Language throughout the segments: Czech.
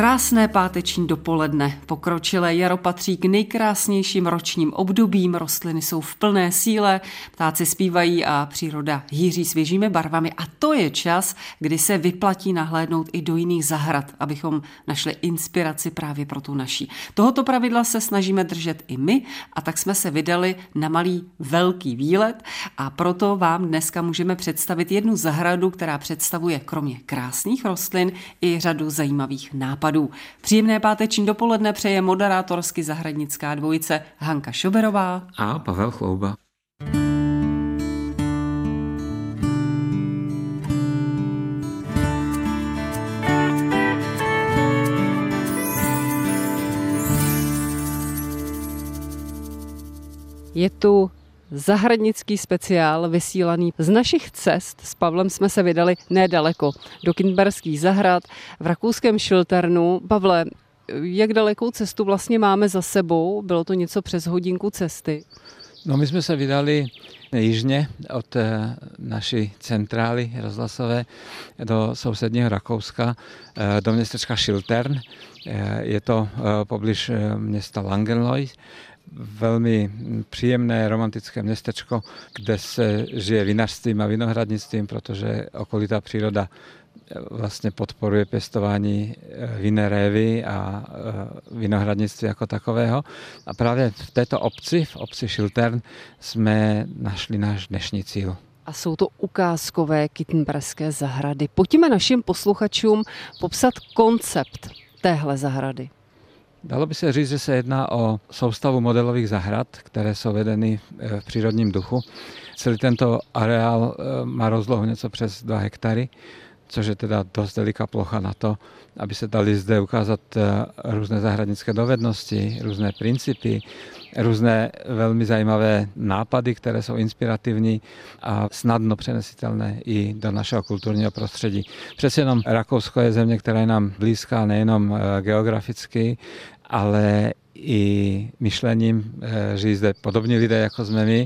Krásné páteční dopoledne. Pokročilé jaro patří k nejkrásnějším ročním obdobím, rostliny jsou v plné síle, ptáci zpívají a příroda hýří svěžími barvami a to je čas, kdy se vyplatí nahlédnout i do jiných zahrad, abychom našli inspiraci právě pro tu naší. Tohoto pravidla se snažíme držet i my a tak jsme se vydali na malý velký výlet a proto vám dneska můžeme představit jednu zahradu, která představuje kromě krásných rostlin i řadu zajímavých nápadů nápadů. Příjemné páteční dopoledne přeje moderátorsky zahradnická dvojice Hanka Šoberová a Pavel Chlouba. Je tu zahradnický speciál vysílaný z našich cest. S Pavlem jsme se vydali nedaleko do Kinberských zahrad v rakouském Šilternu. Pavle, jak dalekou cestu vlastně máme za sebou? Bylo to něco přes hodinku cesty? No my jsme se vydali jižně od eh, naší centrály rozhlasové do sousedního Rakouska, eh, do městečka Šiltern. Eh, je to poblíž města Langenlois velmi příjemné romantické městečko, kde se žije vinařstvím a vinohradnictvím, protože okolitá příroda eh, vlastně podporuje pěstování eh, vinné révy a eh, vinohradnictví jako takového. A právě v této obci, v obci Šiltern, jsme našli náš dnešní cíl. A jsou to ukázkové kytenberské zahrady. Pojďme našim posluchačům popsat koncept téhle zahrady. Dalo by se říct, že se jedná o soustavu modelových zahrad, které jsou vedeny eh, v přírodním duchu. Celý tento areál eh, má rozlohu něco přes 2 hektary, což je teda dost veliká plocha na to, aby se dali zde ukázat eh, různé zahradnické dovednosti, různé principy, různé velmi zajímavé nápady, které jsou inspirativní a snadno přenesitelné i do našeho kulturního prostředí. Přece jenom Rakousko je země, která je nám blízká nejenom geograficky, ale i myšlením, eh, žijí zde podobní lidé, jako jsme my,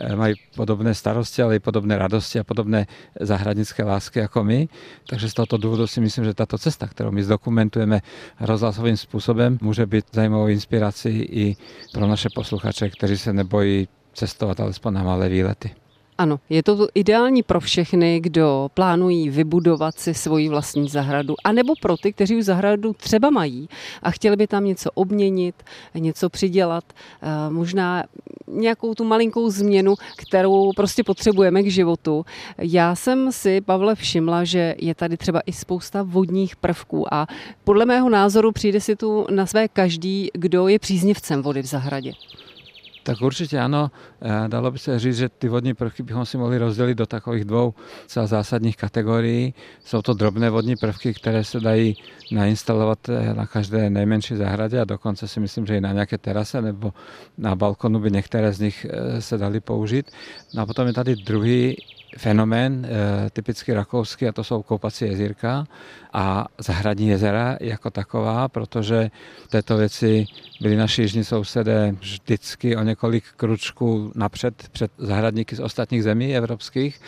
eh, mají podobné starosti, ale i podobné radosti a podobné zahradnické lásky jako my. Takže z tohoto důvodu si myslím, že tato cesta, kterou my zdokumentujeme rozhlasovým způsobem, může být zajímavou inspirací i pro naše posluchače, kteří se nebojí cestovat alespoň na malé výlety. Ano, je to ideální pro všechny, kdo plánují vybudovat si svoji vlastní zahradu, anebo pro ty, kteří už zahradu třeba mají a chtěli by tam něco obměnit, něco přidělat, eh, možná nějakou tu malinkou změnu, kterou prostě potřebujeme k životu. Já jsem si, Pavle, všimla, že je tady třeba i spousta vodních prvků a podle mého názoru přijde si tu na své každý, kdo je příznivcem vody v zahradě. Tak určitě ano. Eh, dalo by se říct, že ty vodní prvky bychom si mohli rozdělit do takových dvou zásadních kategorií. Jsou to drobné vodní prvky, které se dají nainstalovat eh, na každé nejmenší zahradě a dokonce si myslím, že i na nějaké terase nebo na balkonu by některé z nich eh, se dali použít. No a potom je tady druhý fenomén typicky rakouský a to jsou koupací jezírka a zahradní jezera jako taková, protože této věci byli naši jižní sousedé vždycky o několik kručků napřed před zahradníky z ostatních zemí evropských.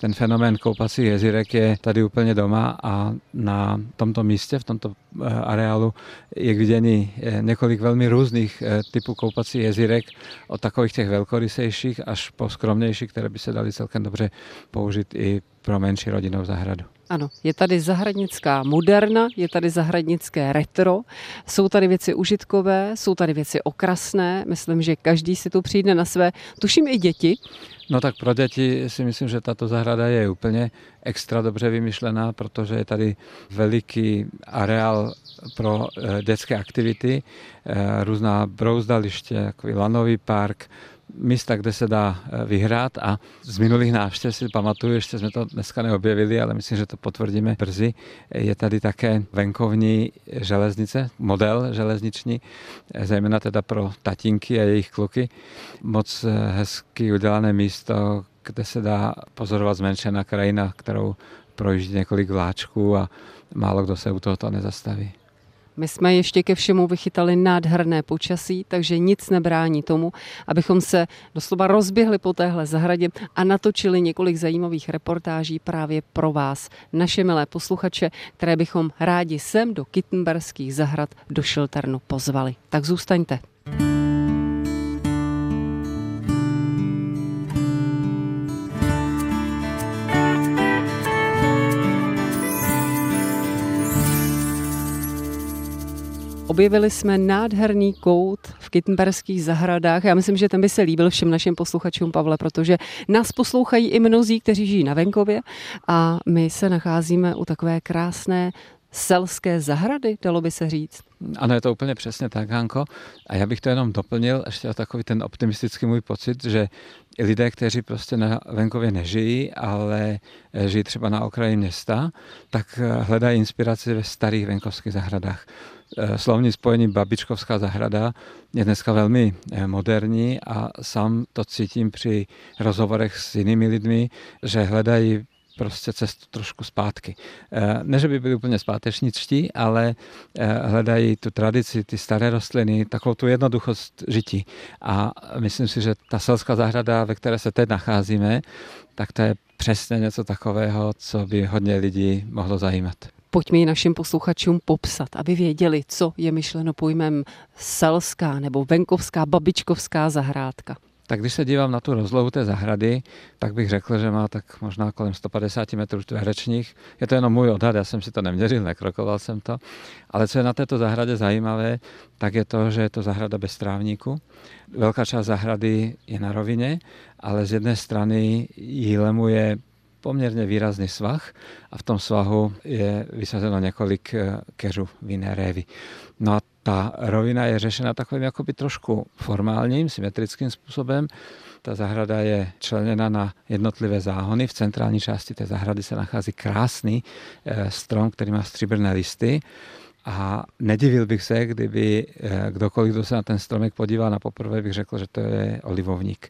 Ten fenomén koupacích jezírek je tady úplně doma a na tomto místě, v tomto eh, areálu je k vidění eh, několik velmi různých eh, typů koupacích jezírek, od takových těch velkorysejších až po skromnější, které by se dali celkem dobře použít i pro menší rodinnou zahradu. Ano, je tady zahradnická moderna, je tady zahradnické retro, jsou tady věci užitkové, jsou tady věci okrasné, myslím, že každý si tu přijde na své, tuším i děti. No tak pro děti si myslím, že tato zahrada je úplně extra dobře vymyšlená, protože je tady veliký areál pro eh, dětské aktivity, eh, různá brouzdaliště, takový lanový park, místa, kde se dá eh, vyhrát a z minulých návštěv si pamatuju, ještě jsme to dneska neobjevili, ale myslím, že to potvrdíme brzy. Je tady také venkovní železnice, model železniční, eh, zejména teda pro tatínky a jejich kluky. Moc eh, hezky udělané místo, kde se dá pozorovat zmenšená krajina, kterou projíždí několik vláčků a málo kdo se u tohoto nezastaví. My jsme ještě ke všemu vychytali nádherné počasí, takže nic nebrání tomu, abychom se doslova rozběhli po téhle zahradě a natočili několik zajímavých reportáží právě pro vás, naše milé posluchače, které bychom rádi sem do Kittenberských zahrad do Šilternu pozvali. Tak zůstaňte. Objevili jsme nádherný kout v Kittenberských zahradách. Já myslím, že ten by se líbil všem našim posluchačům, Pavle, protože nás poslouchají i mnozí, kteří žijí na venkově a my se nacházíme u takové krásné selské zahrady, dalo by se říct. Ano, je to úplně přesně tak, Hanko. A já bych to jenom doplnil ještě takový ten optimistický můj pocit, že lidé, kteří prostě na venkově nežijí, ale žijí třeba na okraji města, tak hledají inspiraci ve starých venkovských zahradách. Eh, slovní spojení Babičkovská zahrada je dneska velmi eh, moderní a sám to cítím při rozhovorech s jinými lidmi, že hledají prostě cestu trošku zpátky. Eh, ne, že by byli úplně zpátečničtí, ale hledají tu tradici, ty staré rostliny, takovou tu jednoduchost žití. A myslím si, že ta selská zahrada, ve které se teď nacházíme, tak to je přesně něco takového, co by hodně lidí mohlo zajímat pojďme ji našim posluchačům popsat, aby věděli, co je myšleno pojmem selská nebo venkovská, babičkovská zahrádka. Tak když se dívám na tu rozlohu té zahrady, tak bych řekl, že má tak možná kolem 150 metrů čtverečních. Je to jenom můj odhad, já jsem si to neměřil, nekrokoval jsem to. Ale co je na této zahradě zajímavé, tak je to, že je to zahrada bez trávníku. Velká část zahrady je na rovině, ale z jedné strany jí lemuje poměrně výrazný svah a v tom svahu je vysazeno několik eh, keřů vinné révy. No a ta rovina je řešena takovým jakoby trošku formálním, symetrickým způsobem. Ta zahrada je členěna na jednotlivé záhony. V centrální části té zahrady se nachází krásný eh, strom, který má stříbrné listy. A nedivil bych se, kdyby eh, kdokoliv, kdo se na ten stromek podíval na poprvé, bych řekl, že to je olivovník.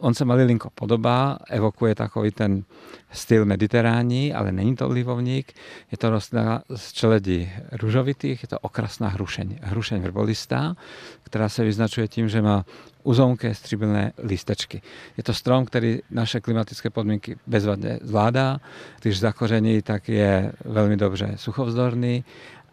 On se malilinko podobá, evokuje takový ten styl mediterální, ale není to olivovník. Je to rostlina z čeledí růžovitých, je to okrasná hrušeň. Hrušeň vrbolistá, která se vyznačuje tím, že má uzonké stříbrné lístečky. Je to strom, který naše klimatické podmínky bezvadně zvládá. Když zakoření, tak je velmi dobře suchovzdorný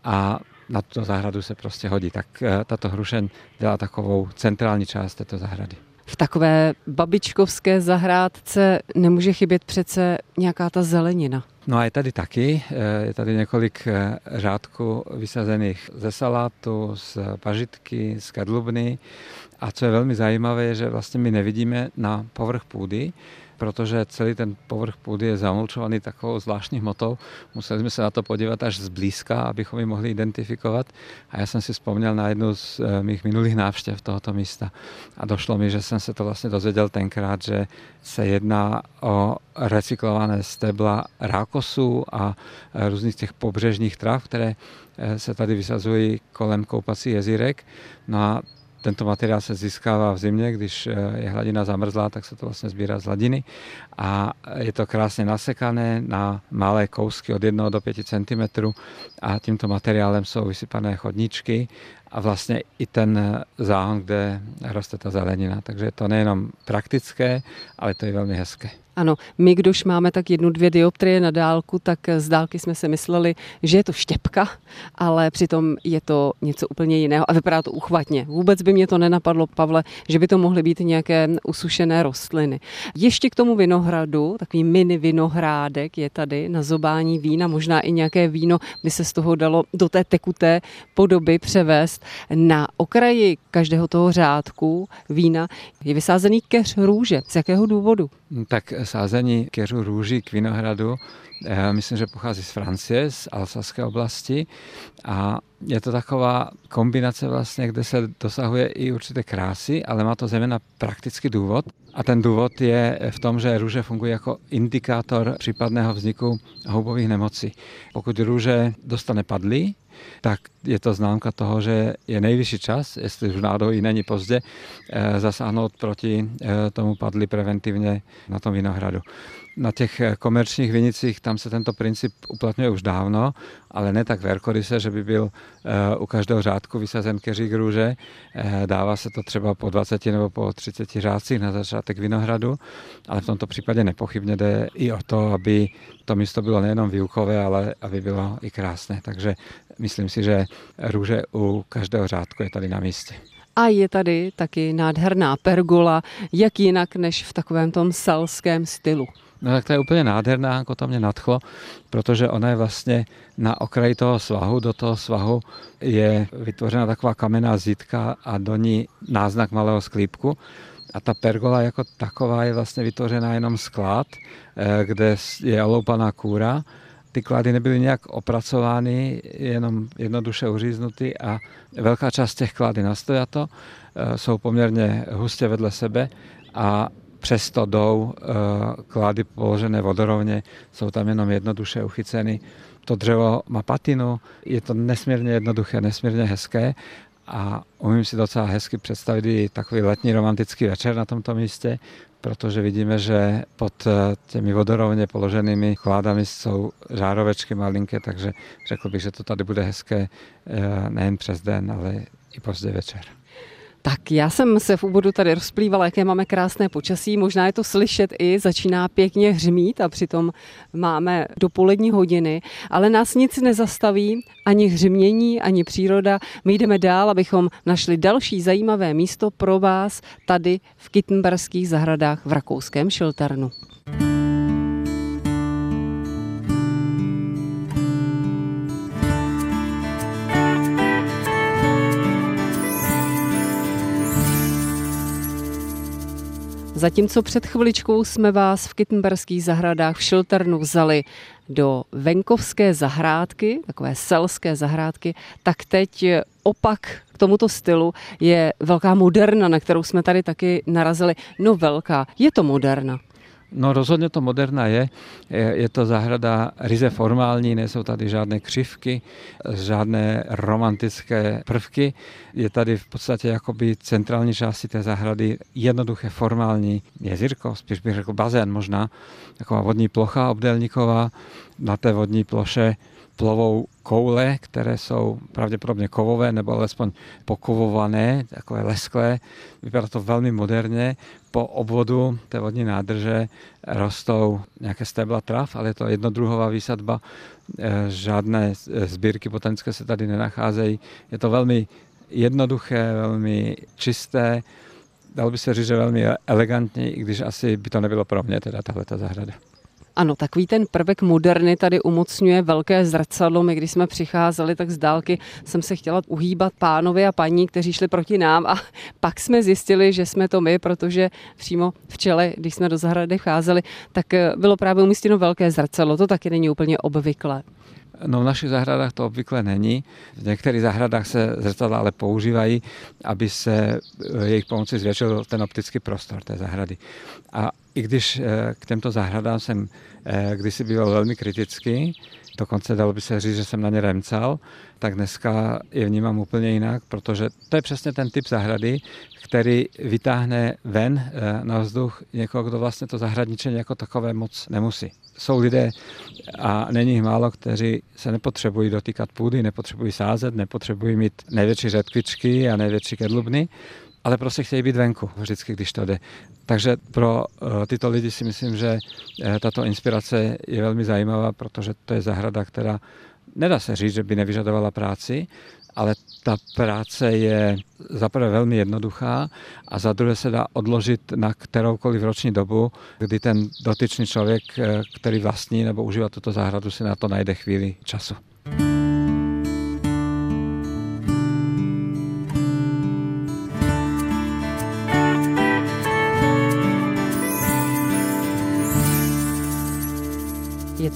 a na tuto zahradu se prostě hodí. Tak eh, tato hrušeň dělá takovou centrální část této zahrady v takové babičkovské zahrádce nemůže chybět přece nějaká ta zelenina. No a je tady taky, eh, je tady několik eh, řádků vysazených ze salátu, z pažitky, z kadlubny. A co je velmi zajímavé, je, že vlastně my nevidíme na povrch půdy, protože celý ten povrch půdy je zamulčovaný takovou zvláštní hmotou. Museli jsme se na to podívat až zblízka, abychom ji mohli identifikovat. A já jsem si vzpomněl na jednu z eh, mých minulých návštěv tohoto místa. A došlo mi, že jsem se to vlastně dozvěděl tenkrát, že se jedná o recyklované stebla rákosů a eh, různých těch pobřežních trav, které eh, se tady vysazují kolem koupací jezírek. No a tento materiál se získává v zimě, když eh, je hladina zamrzlá, tak se to vlastně sbírá z hladiny. A je to krásně nasekané na malé kousky od 1 do 5 cm a tímto materiálem jsou vysypané chodničky a vlastně i ten záhon, kde roste ta zelenina. Takže to nejenom praktické, ale to je velmi hezké. Ano, my, když máme tak jednu, dvě dioptrie na dálku, tak z dálky jsme si mysleli, že je to štěpka, ale přitom je to něco úplně jiného a vypadá to uchvatně. Vůbec by mě to nenapadlo, Pavle, že by to mohly být nějaké usušené rostliny. Ještě k tomu vinohradu, takový mini vinohrádek je tady na zobání vína, možná i nějaké víno by se z toho dalo do té tekuté podoby převést. Na okraji každého toho řádku vína je vysázený keř růže. Z jakého důvodu? Tak sázení keřů růží k vinohradu, eh, myslím, že pochází z Francie, z Alsaské oblasti a je to taková kombinace vlastně, kde se dosahuje i určité krásy, ale má to zejména praktický důvod. A ten důvod je v tom, že růže fungují jako indikátor případného vzniku houbových nemocí. Pokud růže dostane padlí, tak je to známka toho, že je nejvyšší čas, jestli už náhodou i není pozdě, eh, zasáhnout proti eh, tomu padli preventivně na tom vinohradu. Na těch eh, komerčních vinicích tam se tento princip uplatňuje už dávno, ale ne tak velkoryse, že by byl u každého řádku vysazen keřík růže. Dává se to třeba po 20 nebo po 30 řádcích na začátek vinohradu, ale v tomto případě nepochybně jde i o to, aby to místo bylo nejenom výukové, ale aby bylo i krásné. Takže myslím si, že růže u každého řádku je tady na místě. A je tady taky nádherná pergola, jak jinak než v takovém tom selském stylu. No tak to je úplně nádherná, jako to mě nadchlo, protože ona je vlastně na okraji toho svahu, do toho svahu je vytvořena taková kamenná zítka a do ní náznak malého sklípku. A ta pergola jako taková je vlastně vytvořena jenom sklad, eh, kde je oloupaná kůra ty klady nebyly nějak opracovány, jenom jednoduše uříznuty a velká část těch klady na stojato eh, jsou poměrně hustě vedle sebe a přesto jdou eh, klady položené vodorovně, jsou tam jenom jednoduše uchyceny. To dřevo má patinu, je to nesmírně jednoduché, nesmírně hezké a umím si docela hezky představit i takový letní romantický večer na tomto místě, protože vidíme, že pod eh, těmi vodorovně položenými chládami jsou žárovečky malinké, takže řekl bych, že to tady bude hezké eh, nejen přes den, ale i pozdě večer. Tak já jsem se v úvodu tady rozplývala, jaké máme krásné počasí. Možná je to slyšet i, začíná pěkně hřmít a přitom máme dopolední hodiny, ale nás nic nezastaví, ani hřmění, ani příroda. My jdeme dál, abychom našli další zajímavé místo pro vás tady v Kittenberských zahradách v rakouském Šilternu. Zatímco před chviličkou jsme vás v Kittenberských zahradách v Šilternu vzali do venkovské zahrádky, takové selské zahrádky, tak teď opak k tomuto stylu je velká moderna, na kterou jsme tady taky narazili. No velká, je to moderna. No rozhodně to moderna je. Je to zahrada ryze formální, nejsou tady žádné křivky, žádné romantické prvky. Je tady v podstatě jakoby centrální části té zahrady jednoduché formální jezírko, spíš bych řekl bazén možná, taková vodní plocha obdélníková. Na té vodní ploše plovou koule, které jsou pravděpodobně kovové nebo alespoň pokovované, takové lesklé. Vypadá to velmi moderně. Po obvodu té vodní nádrže rostou nějaké stébla trav, ale je to jednodruhová výsadba. E, žádné sbírky botanické se tady nenacházejí. Je to velmi jednoduché, velmi čisté. Dalo by se říct, že velmi elegantní, i když asi by to nebylo pro mě, teda tahle zahrada. Ano, takový ten prvek moderny tady umocňuje velké zrcadlo. My, když jsme přicházeli, tak z dálky jsem se chtěla uhýbat pánovi a paní, kteří šli proti nám a pak jsme zjistili, že jsme to my, protože přímo v čele, když jsme do zahrady vcházeli, tak eh, bylo právě umístěno velké zrcadlo. To taky není úplně obvyklé. No v našich zahradách to obvykle není. V některých zahradách se zrcadla ale používají, aby se eh, jejich pomoci zvětšil ten optický prostor té zahrady. A i když eh, k těmto zahradám jsem eh, kdysi byl velmi kritický, dokonce dalo by se říct, že jsem na ně remcal, tak dneska je vnímám úplně jinak, protože to je přesně ten typ zahrady, který vytáhne ven na vzduch někoho, kdo vlastně to zahradničení jako takové moc nemusí. Jsou lidé, a není jich málo, kteří se nepotřebují dotýkat půdy, nepotřebují sázet, nepotřebují mít největší řetkvičky a největší kedlubny, ale prostě chtějí být venku, vždycky, když to jde. Takže pro eh, tyto lidi si myslím, že eh, tato inspirace je velmi zajímavá, protože to je zahrada, která nedá se říct, že by nevyžadovala práci, ale ta práce je za prvé velmi jednoduchá a za druhé se dá odložit na kteroukoliv roční dobu, kdy ten dotyčný člověk, eh, který vlastní nebo užívá tuto zahradu, si na to najde chvíli času.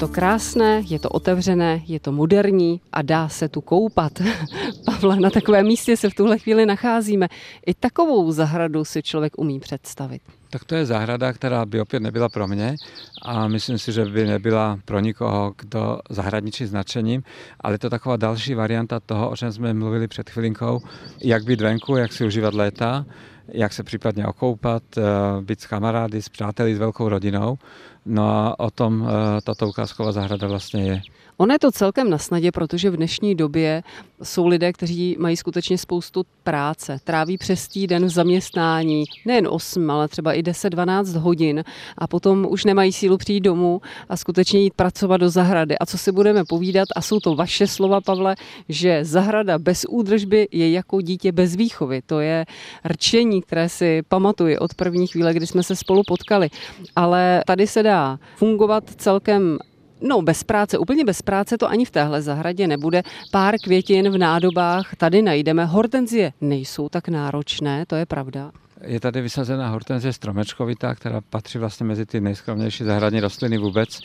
To krásné, je to otevřené, je to moderní a dá se tu koupat. Pavle, na takovém místě se v tuhle chvíli nacházíme. I takovou zahradu si člověk umí představit. Tak to je zahrada, která by opět nebyla pro mě a myslím si, že by nebyla pro nikoho, kdo zahradničí značením, ale to taková další varianta toho, o čem jsme mluvili před chvilinkou, jak být venku, jak si užívat léta, jak se případně okoupat, eh, být s kamarády, s přáteli, s velkou rodinou. No a o tom eh, tato ukázková zahrada vlastně je. Ono je to celkem na snadě, protože v dnešní době jsou lidé, kteří mají skutečně spoustu práce, tráví přes týden v zaměstnání, nejen 8, ale třeba i 10-12 hodin a potom už nemají sílu přijít domů a skutečně jít pracovat do zahrady. A co si budeme povídat, a jsou to vaše slova, Pavle, že zahrada bez údržby je jako dítě bez výchovy. To je rčení, které si pamatuji od první chvíle, kdy jsme se spolu potkali. Ale tady se dá fungovat celkem No, bez práce, úplně bez práce to ani v téhle zahradě nebude. Pár květin v nádobách tady najdeme. Hortenzie nejsou tak náročné, to je pravda. Je tady vysazená hortenzie stromečkovitá, která patří vlastně mezi ty nejskromnější zahradní rostliny vůbec.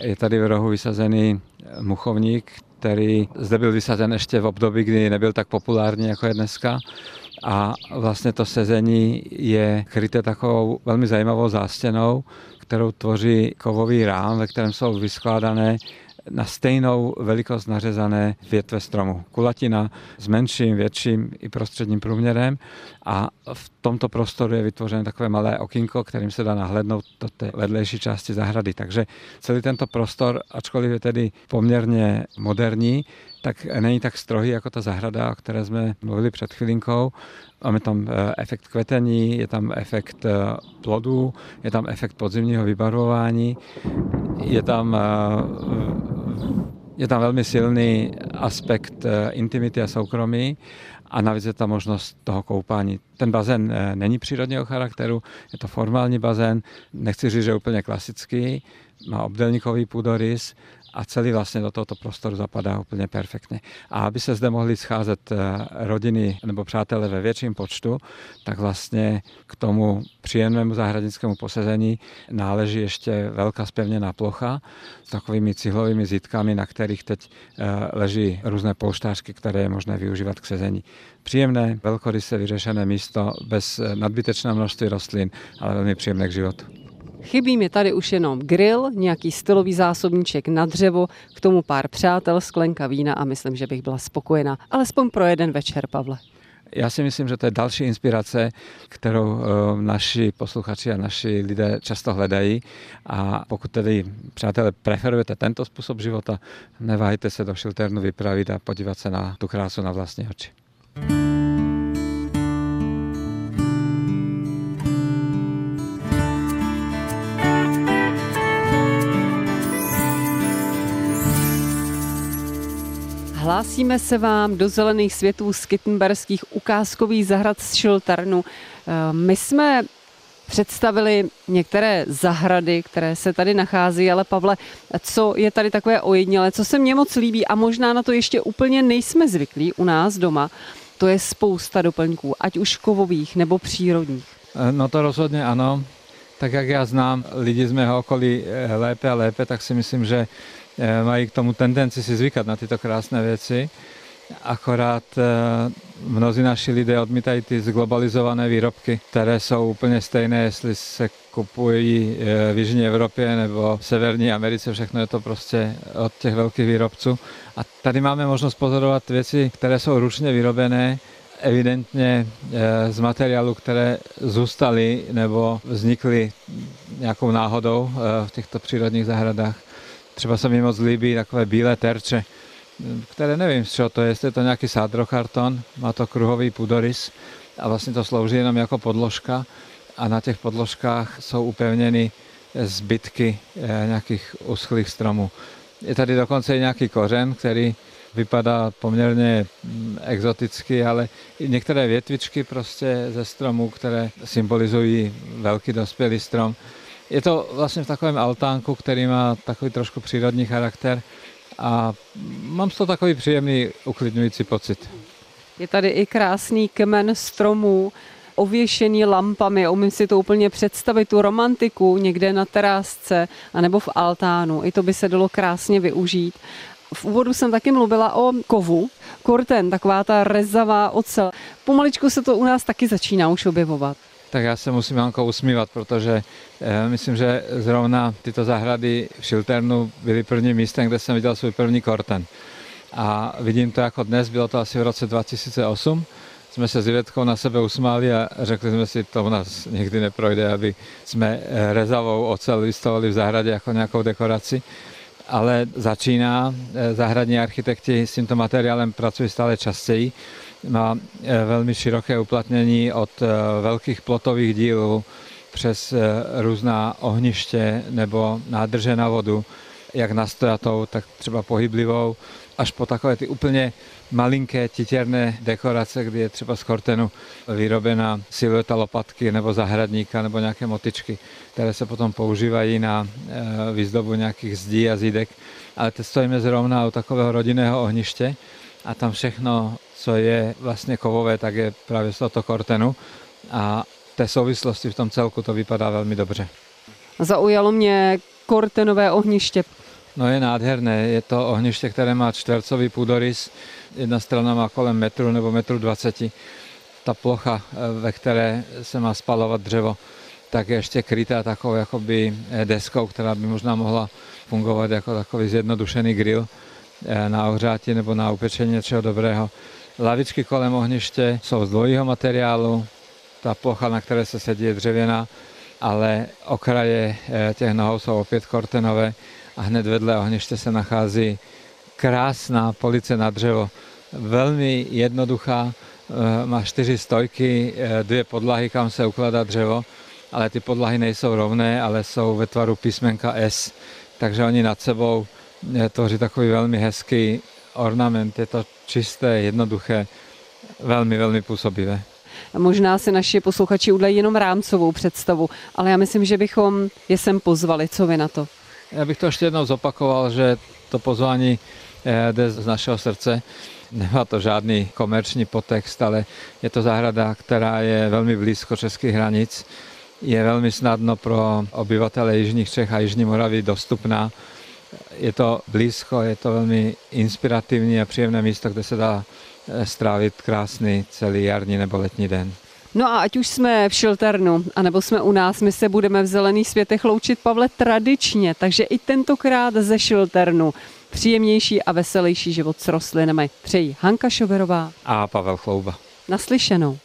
Je tady v rohu vysazený muchovník, který zde byl vysazen ještě v období, kdy nebyl tak populární, jako je dneska. A vlastně to sezení je kryté takovou velmi zajímavou zástěnou, kterou tvoří kovový rám, ve kterém jsou vyskládané na stejnou velikost nařezané větve stromu. Kulatina s menším, větším i prostředním průměrem a v tomto prostoru je vytvořené takové malé okinko, kterým se dá nahlédnout do té vedlejší části zahrady. Takže celý tento prostor, ačkoliv je tedy poměrně moderní, tak není tak strohý jako ta zahrada, o které jsme mluvili před chvilinkou. Máme tam eh, efekt kvetení, je tam efekt eh, plodů, je tam efekt podzimního vybarvování, je tam eh, je tam velmi silný aspekt intimity a soukromí a navíc je tam možnost toho koupání. Ten bazén není přírodního charakteru, je to formální bazén, nechci říct, že úplně klasický, má obdelníkový půdorys a celý vlastně do tohoto prostoru zapadá úplně perfektně. A aby se zde mohli scházet eh, rodiny nebo přátelé ve větším počtu, tak vlastně k tomu příjemnému zahradnickému posezení náleží ještě velká spevněná plocha s takovými cihlovými zitkami, na kterých teď eh, leží různé polštářky, které je možné využívat k sezení. Příjemné, velkoryse vyřešené místo bez eh, nadbytečného množství rostlin, ale velmi příjemné k životu. Chybí mi tady už jenom grill, nějaký stylový zásobníček na dřevo, k tomu pár přátel, sklenka vína a myslím, že bych byla spokojená. Alespoň pro jeden večer, Pavle. Já si myslím, že to je další inspirace, kterou eh, naši posluchači a naši lidé často hledají. A pokud tedy, přátelé, preferujete tento způsob života, neváhejte se do Šilternu vypravit a podívat se na tu krásu na vlastní oči. Hlásíme se vám do zelených světů z Kittenberských ukázkových zahrad z Šiltarnu. Eh, my jsme představili některé zahrady, které se tady nachází, ale Pavle, co je tady takové ojedinělé, co se mně moc líbí a možná na to ještě úplně nejsme zvyklí u nás doma, to je spousta doplňků, ať už kovových nebo přírodních. Eh, no to rozhodně ano. Tak jak já znám lidi z mého okolí eh, lépe a lépe, tak si myslím, že mají k tomu tendenci si zvykat na tyto krásné věci. Akorát eh, mnozí naši lidé odmítají ty zglobalizované výrobky, které jsou úplně stejné, jestli se kupují eh, v Jižní Evropě nebo v Severní Americe, všechno je to prostě od těch velkých výrobců. A tady máme možnost pozorovat věci, které jsou ručně vyrobené, evidentně z materiálu, které zůstaly nebo vznikly nějakou náhodou v těchto přírodních zahradách. Třeba se mi moc líbí takové bílé terče, které nevím, z čeho to je, jestli je to nějaký sádrokarton, má to kruhový půdorys a vlastně to slouží jenom jako podložka a na těch podložkách jsou upevněny zbytky eh, nějakých uschlých stromů. Je tady dokonce i nějaký kořen, který vypadá poměrně mm, exoticky, ale i některé větvičky prostě ze stromů, které symbolizují velký dospělý strom, je to vlastně v takovém altánku, který má takový trošku přírodní charakter a mám z toho takový příjemný uklidňující pocit. Je tady i krásný kmen stromů, ověšený lampami. Umím si to úplně představit, tu romantiku někde na terásce anebo v altánu. I to by se dalo krásně využít. V úvodu jsem taky mluvila o kovu. Korten, taková ta rezavá ocel. Pomaličku se to u nás taky začíná už objevovat. Tak já se musím Janko usmívat, protože eh, myslím, že zrovna tyto zahrady v Šilternu byly prvním místem, kde jsem viděl svůj první korten. A vidím to jako dnes, bylo to asi v roce 2008. Jsme se s Ivetkou na sebe usmáli a řekli jsme si, to u nás nikdy neprojde, aby jsme eh, rezavou ocel vystavovali v zahradě jako nějakou dekoraci ale začíná. Eh, zahradní architekti s tímto materiálem pracují stále častěji. Má eh, velmi široké uplatnění od eh, velkých plotových dílů přes různá ohniště nebo nádrže na vodu, jak nastojatou, tak třeba pohyblivou, až po takové ty úplně malinké titěrné dekorace, kdy je třeba z kortenu vyrobená silueta lopatky nebo zahradníka nebo nějaké motičky, které se potom používají na výzdobu nějakých zdí a zídek. Ale teď stojíme zrovna u takového rodinného ohniště a tam všechno, co je vlastně kovové, tak je právě z tohoto kortenu a té souvislosti v tom celku to vypadá velmi dobře. Zaujalo mě kortenové ohniště. No je nádherné, je to ohniště, které má čtvercový půdorys, jedna strana má kolem metru nebo metru dvaceti. Ta plocha, eh, ve které se má spalovat dřevo, tak je ještě krytá takovou jakoby eh, deskou, která by možná mohla fungovat jako takový zjednodušený grill na ohřátí nebo na upečení něčeho dobrého. Lavičky kolem ohniště jsou z dvojího materiálu, ta plocha, na které se sedí, je dřevěná, ale okraje těch nohou jsou opět kortenové a hned vedle ohniště se nachází krásná police na dřevo. Velmi jednoduchá, eh, má čtyři stojky, eh, dvě podlahy, kam se ukládá dřevo, ale ty podlahy nejsou rovné, ale jsou ve tvaru písmenka S, takže oni nad sebou eh, tvoří takový velmi hezký ornament. Je to čisté, jednoduché, velmi, velmi působivé. Možná si naši posluchači udají jenom rámcovou představu, ale já myslím, že bychom je sem pozvali. Co vy na to? Já bych to ještě jednou zopakoval, že to pozvání eh, jde z našeho srdce. Nemá to žádný komerční potext, ale je to zahrada, která je velmi blízko českých hranic. Je velmi snadno pro obyvatele Jižních Čech a Jižní Moravy dostupná. Je to blízko, je to velmi inspirativní a příjemné místo, kde se dá eh, strávit krásný celý jarní nebo letní den. No a ať už jsme v Šilternu, anebo jsme u nás, my se budeme v Zelených světech loučit, Pavle, tradičně, takže i tentokrát ze Šilternu. Příjemnější a veselější život s rostlinami přejí Hanka Šoverová a Pavel Chlouba. Naslyšenou.